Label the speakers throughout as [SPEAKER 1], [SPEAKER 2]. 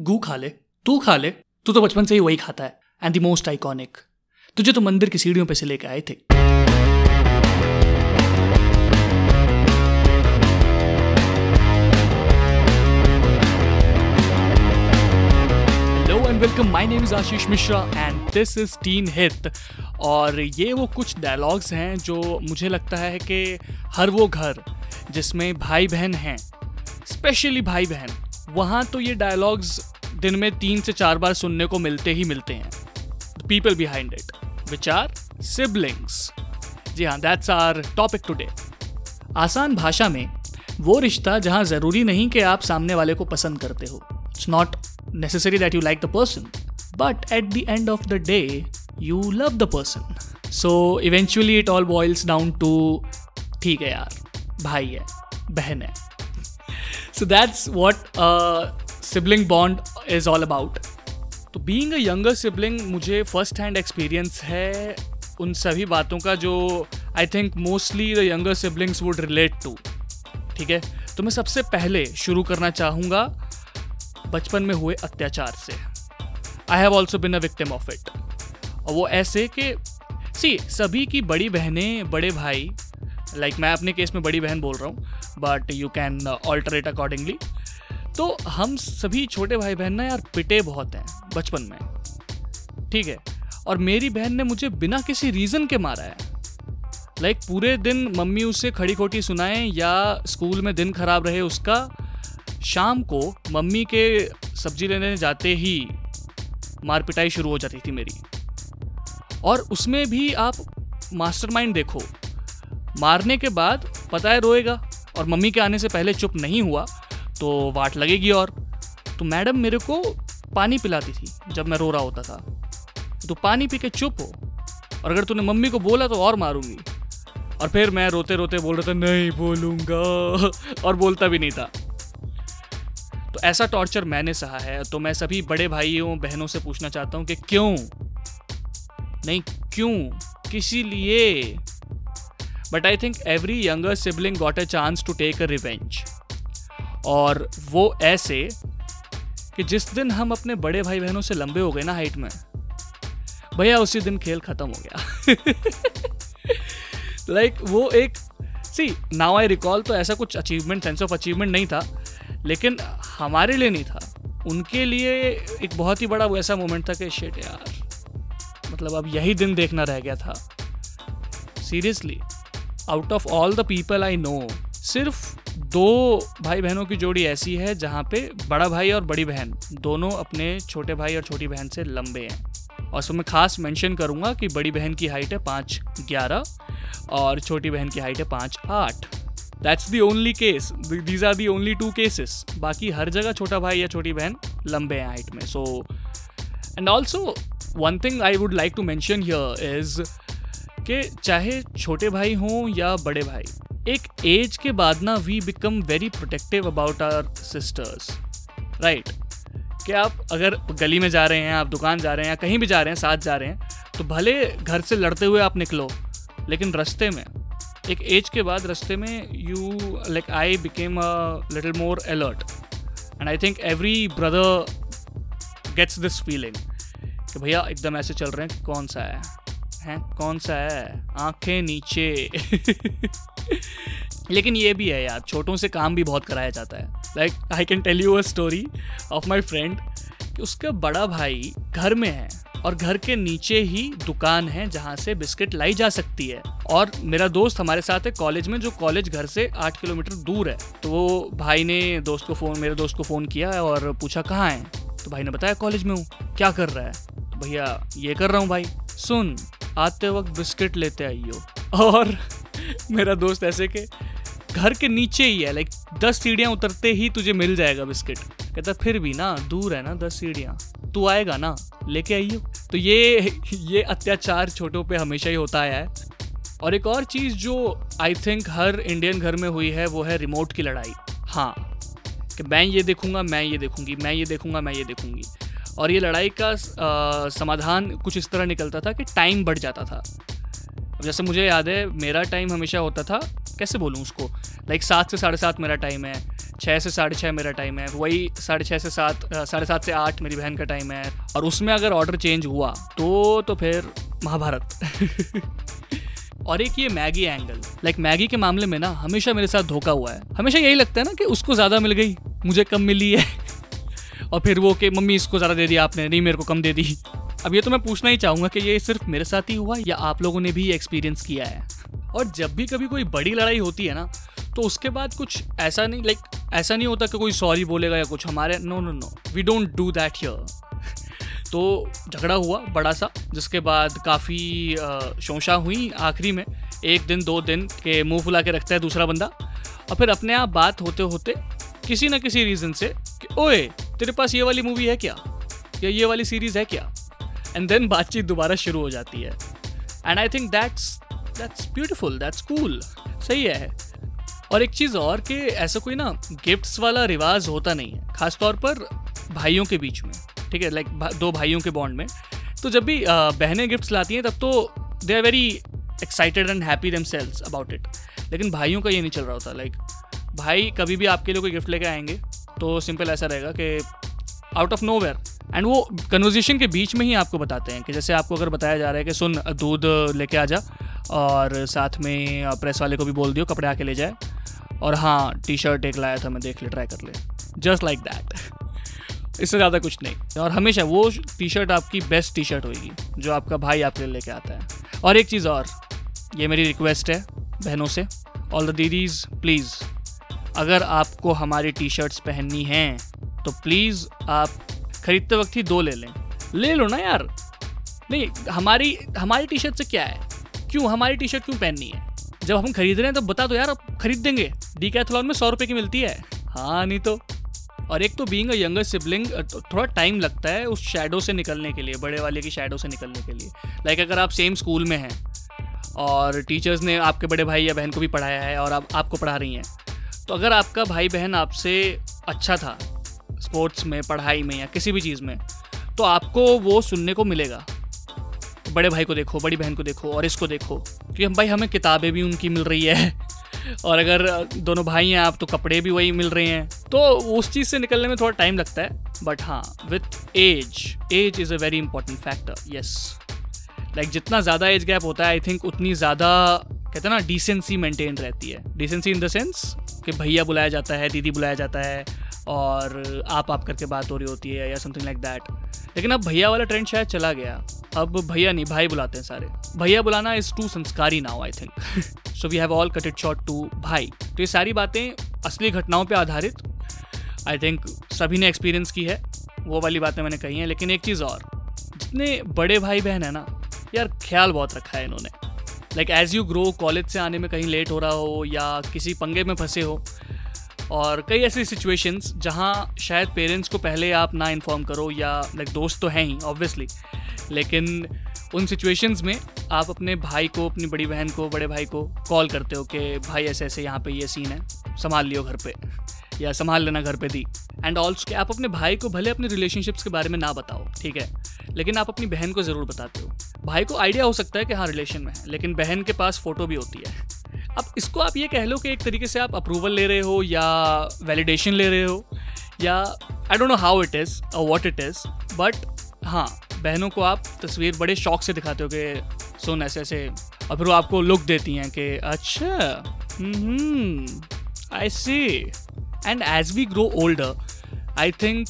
[SPEAKER 1] गू खा ले, तू खा ले, तू तो बचपन से ही वही खाता है एंड द मोस्ट आइकॉनिक तुझे तो मंदिर की सीढ़ियों पे से लेके आए थे। Welcome my name is Ashish Mishra and this is teen hit और ये वो कुछ डायलॉग्स हैं जो मुझे लगता है कि हर वो घर जिसमें भाई बहन हैं स्पेशली भाई बहन वहाँ तो ये डायलॉग्स दिन में तीन से चार बार सुनने को मिलते ही मिलते हैं। People behind it which are siblings जी हाँ दैट्स आर टॉपिक टुडे आसान भाषा में वो रिश्ता जहाँ ज़रूरी नहीं कि आप सामने वाले को पसंद करते हो। It's not necessary that you like the person but at the end of the day you love the person so eventually it all boils down to ठीक है यार, भाई है, बहन है। So that's what sibling bond is all about तो being younger sibling मुझे first hand experience है उन सभी बातों का जो I think mostly the younger siblings would relate to ठीक है? तो मैं सबसे पहले शुरू करना चाहूँगा बचपन में हुए अत्याचार से। I have also been a victim of it और वो ऐसे कि सी सभी की बड़ी बहनें, बड़े भाई लाइक like मैं अपने केस में बड़ी बहन बोल रहा हूँ but you can alternate accordingly तो हम सभी छोटे भाई बहन ना यार पिटे बहुत हैं बचपन में। ठीक है? और मेरी बहन ने मुझे बिना किसी रीज़न के मारा है। लाइक like, पूरे दिन मम्मी उसे खड़ी खोटी सुनाए या स्कूल में दिन खराब रहे उसका शाम को मम्मी के सब्ज़ी लेने जाते ही मार पिटाई शुरू हो जाती थी मेरी। और उसमें भी आप मास्टरमाइंड देखो। मारने के बाद पता है रोएगा और मम्मी के आने से पहले चुप नहीं हुआ तो वाट लगेगी और। तो मैडम मेरे को पानी पिलाती थी जब मैं रो रहा होता था। तो पानी पी के चुप हो और अगर तूने मम्मी को बोला तो और मारूँगी। और फिर मैं रोते रोते बोल रहा था, नहीं बोलूँगा। और बोलता भी नहीं था। तो ऐसा टॉर्चर मैंने सहा है तो मैं सभी बड़े भाइयों, बहनों से पूछना चाहता हूँ कि क्यों? नहीं, क्यों? किसी लिए? But I think every younger sibling got a chance to take a revenge और वो ऐसे कि जिस दिन हम अपने बड़े भाई बहनों से लंबे हो गए ना हाइट में भैया उसी दिन खेल खत्म हो गया। लाइक like, वो एक सी नाउ आई रिकॉल तो ऐसा कुछ अचीवमेंट सेंस ऑफ़ अचीवमेंट नहीं था लेकिन हमारे लिए नहीं था। उनके लिए एक बहुत ही बड़ा वैसा मोमेंट था कि शेट यार मतलब अब यही दिन देखना रह गया था। Seriously out of all the people I know सिर्फ़ दो भाई बहनों की जोड़ी ऐसी है जहाँ पे बड़ा भाई और बड़ी बहन दोनों अपने छोटे भाई और छोटी बहन से लंबे हैं। और उसमें खास मेंशन करूँगा कि बड़ी बहन की हाइट है पाँच ग्यारह और छोटी बहन की हाइट है पाँच आठ। That's the only case these are the only two cases बाकी हर जगह छोटा भाई या छोटी बहन लंबे हैं हाइट में। So and also one thing I would like to mention here is कि चाहे छोटे भाई हों या बड़े भाई, एक एज के बाद ना we become very protective about our sisters right कि आप अगर गली में जा रहे हैं, आप दुकान जा रहे हैं या कहीं भी जा रहे हैं, साथ जा रहे हैं तो भले घर से लड़ते हुए आप निकलो, लेकिन रास्ते में, एक एज के बाद रास्ते में you like I became a little more alert and I think every brother gets this feeling कि भैया, एकदम ऐसे चल रहे हैं, कौन सा है? हैं? कौन सा है? आँखें नीचे। लेकिन ये भी है यार, छोटों से काम भी बहुत कराया जाता है। Like I can tell you a story of my friend उसका बड़ा भाई घर में है और घर के नीचे ही दुकान है जहाँ से बिस्किट लाई जा सकती है। और मेरा दोस्त हमारे साथ है कॉलेज में, जो कॉलेज घर से आठ किलोमीटर दूर है। तो वो भाई ने दोस्त को फ़ोन, मेरे दोस्त को फ़ोन किया और पूछा, कहाँ है? तो भाई ने बताया, कॉलेज में हूँ। क्या कर रहा है? तो भैया, ये कर रहा हूँ भाई। सुन आते वक्त बिस्किट लेते आइयो। और मेरा दोस्त ऐसे के, घर के नीचे ही है लाइक दस सीढ़ियाँ उतरते ही तुझे मिल जाएगा बिस्किट। कहता, फिर भी ना, दूर है ना दस सीढ़ियाँ। तू आएगा ना, लेके आइयो। तो ये ये अत्याचार छोटों पे हमेशा ही होता आया है। और एक और चीज़ जो आई थिंक हर इंडियन घर में हुई है, वो है रिमोट की लड़ाई। हाँ कि मैं ये देखूँगा, मैं ये देखूँगी, मैं ये देखूँगा, मैं ये देखूँगी। और ये लड़ाई का आ, समाधान कुछ इस तरह निकलता था कि टाइम बढ़ जाता था। अब जैसे मुझे याद है मेरा टाइम हमेशा होता था कैसे बोलूँ उसको? लाइक सात से साढ़े सात मेरा टाइम है छः से साढ़े छः मेरा टाइम है वही साढ़े छः से सात साढ़े सात से आठ मेरी बहन का टाइम है। और उसमें अगर ऑर्डर चेंज हुआ तो तो फिर महाभारत। और एक ये मैगी एंगल लाइक मैगी के मामले में ना हमेशा मेरे साथ धोखा हुआ है। हमेशा यही लगता है ना कि उसको ज़्यादा मिल गई मुझे कम मिली है। और फिर वो कि, मम्मी, इसको ज़्यादा दे दिया आपने, नहीं, मेरे को कम दे दी। अब ये तो मैं पूछना ही चाहूँगा कि ये सिर्फ़ मेरे साथ ही हुआ या आप लोगों ने भी एक्सपीरियंस किया है? और जब भी कभी कोई बड़ी लड़ाई होती है ना तो उसके बाद कुछ ऐसा नहीं लाइक ऐसा नहीं होता कि कोई सॉरी बोलेगा या कुछ हमारे no no no we don't do that here तो झगड़ा हुआ बड़ा सा, जिसके बाद काफ़ी शोशा हुई आखिरी में, एक दिन, दो दिन के मुँह फुला के रखता है दूसरा बंदा, और फिर अपने आप बात होते होते किसी ना किसी रीज़न से कि, ओए, तेरे पास ये वाली मूवी है क्या? या ये वाली सीरीज़ है क्या? एंड देन बातचीत दोबारा शुरू हो जाती है। And I think that's that's beautiful that's cool सही है। और एक चीज़ और कि ऐसा कोई ना गिफ्ट्स वाला रिवाज होता नहीं है, खासतौर पर भाइयों के बीच में, ठीक है? लाइक दो भाइयों के बॉन्ड में। तो जब भी बहनें गिफ्ट्स लाती हैं, तब तो they are very excited and happy themselves about it लेकिन भाइयों का ये नहीं चल रहा होता लाइक भाई कभी भी आपके लिए कोई गिफ्ट लेके आएँगे तो सिंपल ऐसा रहेगा कि out of nowhere and वो कन्वर्जेशन के बीच में ही आपको बताते हैं कि जैसे आपको अगर बताया जा रहा है कि सुन, दूध लेके आ जा, और साथ में प्रेस वाले को भी बोल दियो, कपड़े आके ले जाए, और हाँ टी शर्ट एक लाया था, मैं देख ले ट्राई कर ले। जस्ट लाइक दैट इससे ज़्यादा कुछ नहीं। और हमेशा वो टी शर्ट आपकी बेस्ट टी शर्ट होगी जो आपका भाई आपके लिए लेके आता है। और एक चीज़ और, ये मेरी रिक्वेस्ट है, बहनों से। ऑल द दीदीज प्लीज़ अगर आपको हमारी टी शर्ट्स पहननी हैं तो प्लीज़ आप खरीदते वक्त ही दो ले लें। ले लो ना यार। नहीं, हमारी हमारी टी शर्ट से क्या है? क्यों, हमारी टी शर्ट क्यों पहननी है? जब हम खरीद रहे हैं तो बता दो यार, आप खरीद देंगे। डी कैथलॉन में सौ रुपये की मिलती है। हाँ नहीं तो। और एक तो बींग यंगर सिबलिंग थोड़ा टाइम लगता है उस शेडो से निकलने के लिए, बड़े वाले की शेडो से निकलने के लिए। लाइक अगर आप सेम स्कूल में हैं, और टीचर्स ने आपके बड़े भाई या बहन को भी पढ़ाया है, और आप, आपको पढ़ा रही हैं तो अगर आपका भाई बहन आपसे अच्छा था, स्पोर्ट्स में, पढ़ाई में या किसी भी चीज़ में तो आपको वो सुनने को मिलेगा। बड़े भाई को देखो, बड़ी बहन को देखो और इसको देखो क्योंकि हम भाई हमें किताबें भी उनकी मिल रही है। और अगर दोनों भाई हैं, आप तो कपड़े भी वही मिल रहे हैं। तो उस चीज़ से निकलने में थोड़ा टाइम लगता है बट हाँ with age age is a very important factor yes like जितना ज़्यादा एज गैप होता है आई थिंक उतनी ज़्यादा कहते हैं ना डिसेंसी मेंटेन रहती है। डिसेंसी इन द सेंस कि भैया बुलाया जाता है, दीदी बुलाया जाता है और आप आप करके बात हो रही होती है या समथिंग लाइक दैट लेकिन अब भैया वाला ट्रेंड शायद चला गया। अब भैया नहीं, भाई बुलाते हैं सारे। भैया बुलाना इज़ टू संस्कारी now I think so we have all cut it short to भाई। तो ये सारी बातें असली घटनाओं पर आधारित आई थिंक सभी ने एक्सपीरियंस की है। वो वाली बातें मैंने कही हैं। लेकिन एक चीज़ और, जितने बड़े भाई बहन है ना, यार ख्याल बहुत रखा है इन्होंने। Like as you grow college से आने में कहीं लेट हो रहा हो या किसी पंगे में फंसे हो, और कई ऐसी सिचुएशंस जहाँ शायद पेरेंट्स को पहले आप ना इन्फॉर्म करो या लाइक दोस्त तो हैं ही ऑब्वियसली लेकिन उन सिचुएशंस में आप अपने भाई को, अपनी बड़ी बहन को, बड़े भाई को कॉल करते हो कि, भाई ऐसे ऐसे यहाँ पे ये सीन है, संभाल लियो घर पे. या, संभाल लेना घर पे दी. एंड ऑल्सो आप अपने भाई को भले अपने रिलेशनशिप्स के बारे में ना बताओ, ठीक है? लेकिन आप अपनी बहन को ज़रूर बताते हो। भाई को आइडिया हो सकता है कि हाँ रिलेशन में है, लेकिन बहन के पास फ़ोटो भी होती है। अब इसको आप ये कह लो कि एक तरीके से आप अप्रूवल ले रहे हो या वैलिडेशन ले रहे हो, या I don't know how it is और वॉट इट इज़ बट हाँ बहनों को आप तस्वीर बड़े शौक से दिखाते हो कि सुन, ऐसे ऐसे, और फिर वो आपको लुक देती हैं कि अच्छा I see and as we grow older I think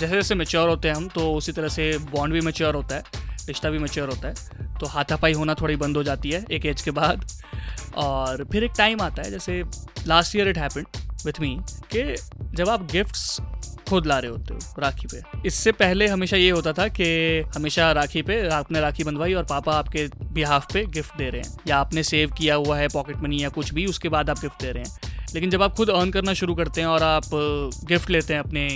[SPEAKER 1] जैसे जैसे मेच्योर होते हैं हम तो उसी तरह से बॉन्ड भी मेच्योर होता है, रिश्ता भी मेच्योर होता है। तो हाथापाई होना थोड़ी बंद हो जाती है एक एज के बाद। और फिर एक टाइम आता है, जैसे last year it happened with me कि जब आप गिफ्ट्स खुद ला रहे होते हो राखी पे, इससे पहले हमेशा ये होता था कि हमेशा राखी पे आपने राखी बंधवाई और पापा आपके बिहाफ पे गिफ्ट दे रहे हैं। या आपने सेव किया हुआ है पॉकेट मनी या कुछ भी, उसके बाद आप गिफ्ट दे रहे हैं। लेकिन जब आप खुद अर्न करना शुरू करते हैं और आप गिफ्ट लेते हैं अपने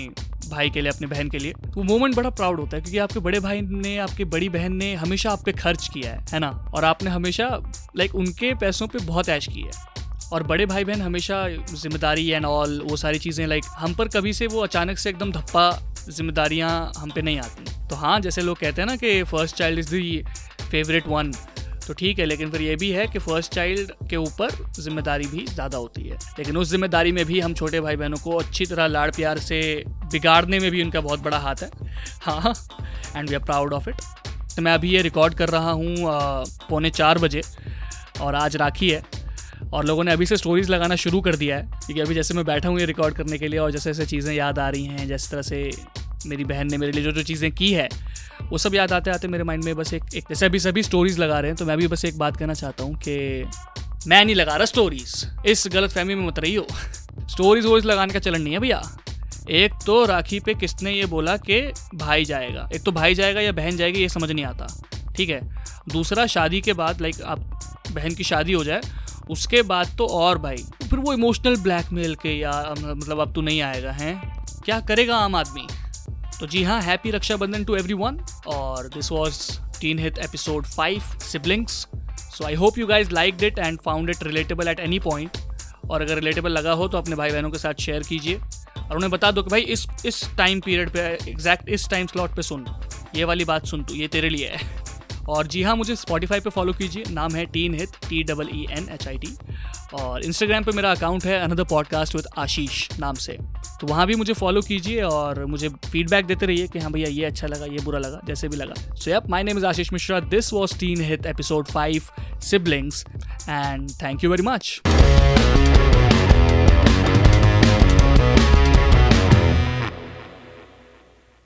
[SPEAKER 1] भाई के लिए, अपने बहन के लिए, वो मोमेंट बड़ा प्राउड होता है क्योंकि आपके बड़े भाई ने, आपकी बड़ी बहन ने हमेशा आप पे खर्च किया है है ना? और आपने हमेशा लाइक उनके पैसों पे बहुत ऐश की है। और बड़े भाई बहन हमेशा ज़िम्मेदारी एंड ऑल वो सारी चीज़ें लाइक हम पर कभी से वो अचानक से एकदम धप्पा जिम्मेदारियाँ हम पे नहीं आती। तो हाँ जैसे लोग कहते हैं ना कि first child is the favourite one तो ठीक है, लेकिन फिर ये भी है कि फ़र्स्ट चाइल्ड के ऊपर ज़िम्मेदारी भी ज़्यादा होती है। लेकिन उस ज़िम्मेदारी में भी हम छोटे भाई बहनों को अच्छी तरह लाड़ प्यार से बिगाड़ने में भी उनका बहुत बड़ा हाथ है। हाँ and we are proud of it तो मैं अभी ये रिकॉर्ड कर रहा हूँ पौने चार बजे, और आज राखी है। और लोगों ने अभी से स्टोरीज लगाना शुरू कर दिया है, क्योंकि अभी जैसे मैं बैठा हूँ ये रिकॉर्ड करने के लिए और जैसे जैसे चीज़ें याद आ रही हैं, जिस तरह से मेरी बहन ने मेरे लिए जो जो चीज़ें की है वो सब याद आते आते मेरे माइंड में बस एक, एक जैसे अभी सभी स्टोरीज लगा रहे हैं तो मैं भी बस एक बात कहना चाहता हूँ कि मैं नहीं लगा रहा स्टोरीज इस गलत फहमी में मत रही हो स्टोरीज वोरीज लगाने का चलन नहीं है भैया। एक तो राखी पे किसने ये बोला कि भाई जाएगा। एक तो भाई जाएगा या बहन जाएगी ये समझ नहीं आता। ठीक है? दूसरा शादी के बाद लाइक आप बहन की शादी हो जाए उसके बाद तो और भाई। फिर वो इमोशनल ब्लैकमेल के या मतलब अब तू नहीं आएगा हैं? क्या करेगा आम आदमी? तो जी हाँ happy Rakshabandhan to every one और this was Teenhit episode five siblings so I hope you guys liked it and found it relatable at any point और अगर रिलेटेबल लगा हो तो अपने भाई बहनों के साथ शेयर कीजिए। और उन्हें बता दो कि भाई इस इस टाइम पीरियड पे एग्जैक्ट इस टाइम स्लॉट पे सुन। ये वाली बात सुन तू, ये तेरे लिए है। और जी हाँ मुझे स्पॉटीफाई पे फॉलो कीजिए। नाम है Teenhit T double E N H I T और इंस्टाग्राम पे मेरा अकाउंट है अनदर पॉडकास्ट विद आशीष नाम से। तो वहाँ भी मुझे फॉलो कीजिए और मुझे फीडबैक देते रहिए कि हाँ भैया, ये अच्छा लगा, ये बुरा लगा, जैसे भी लगा। So yup my name is Ashish Mishra this was Teenhit episode five siblings and thank you very much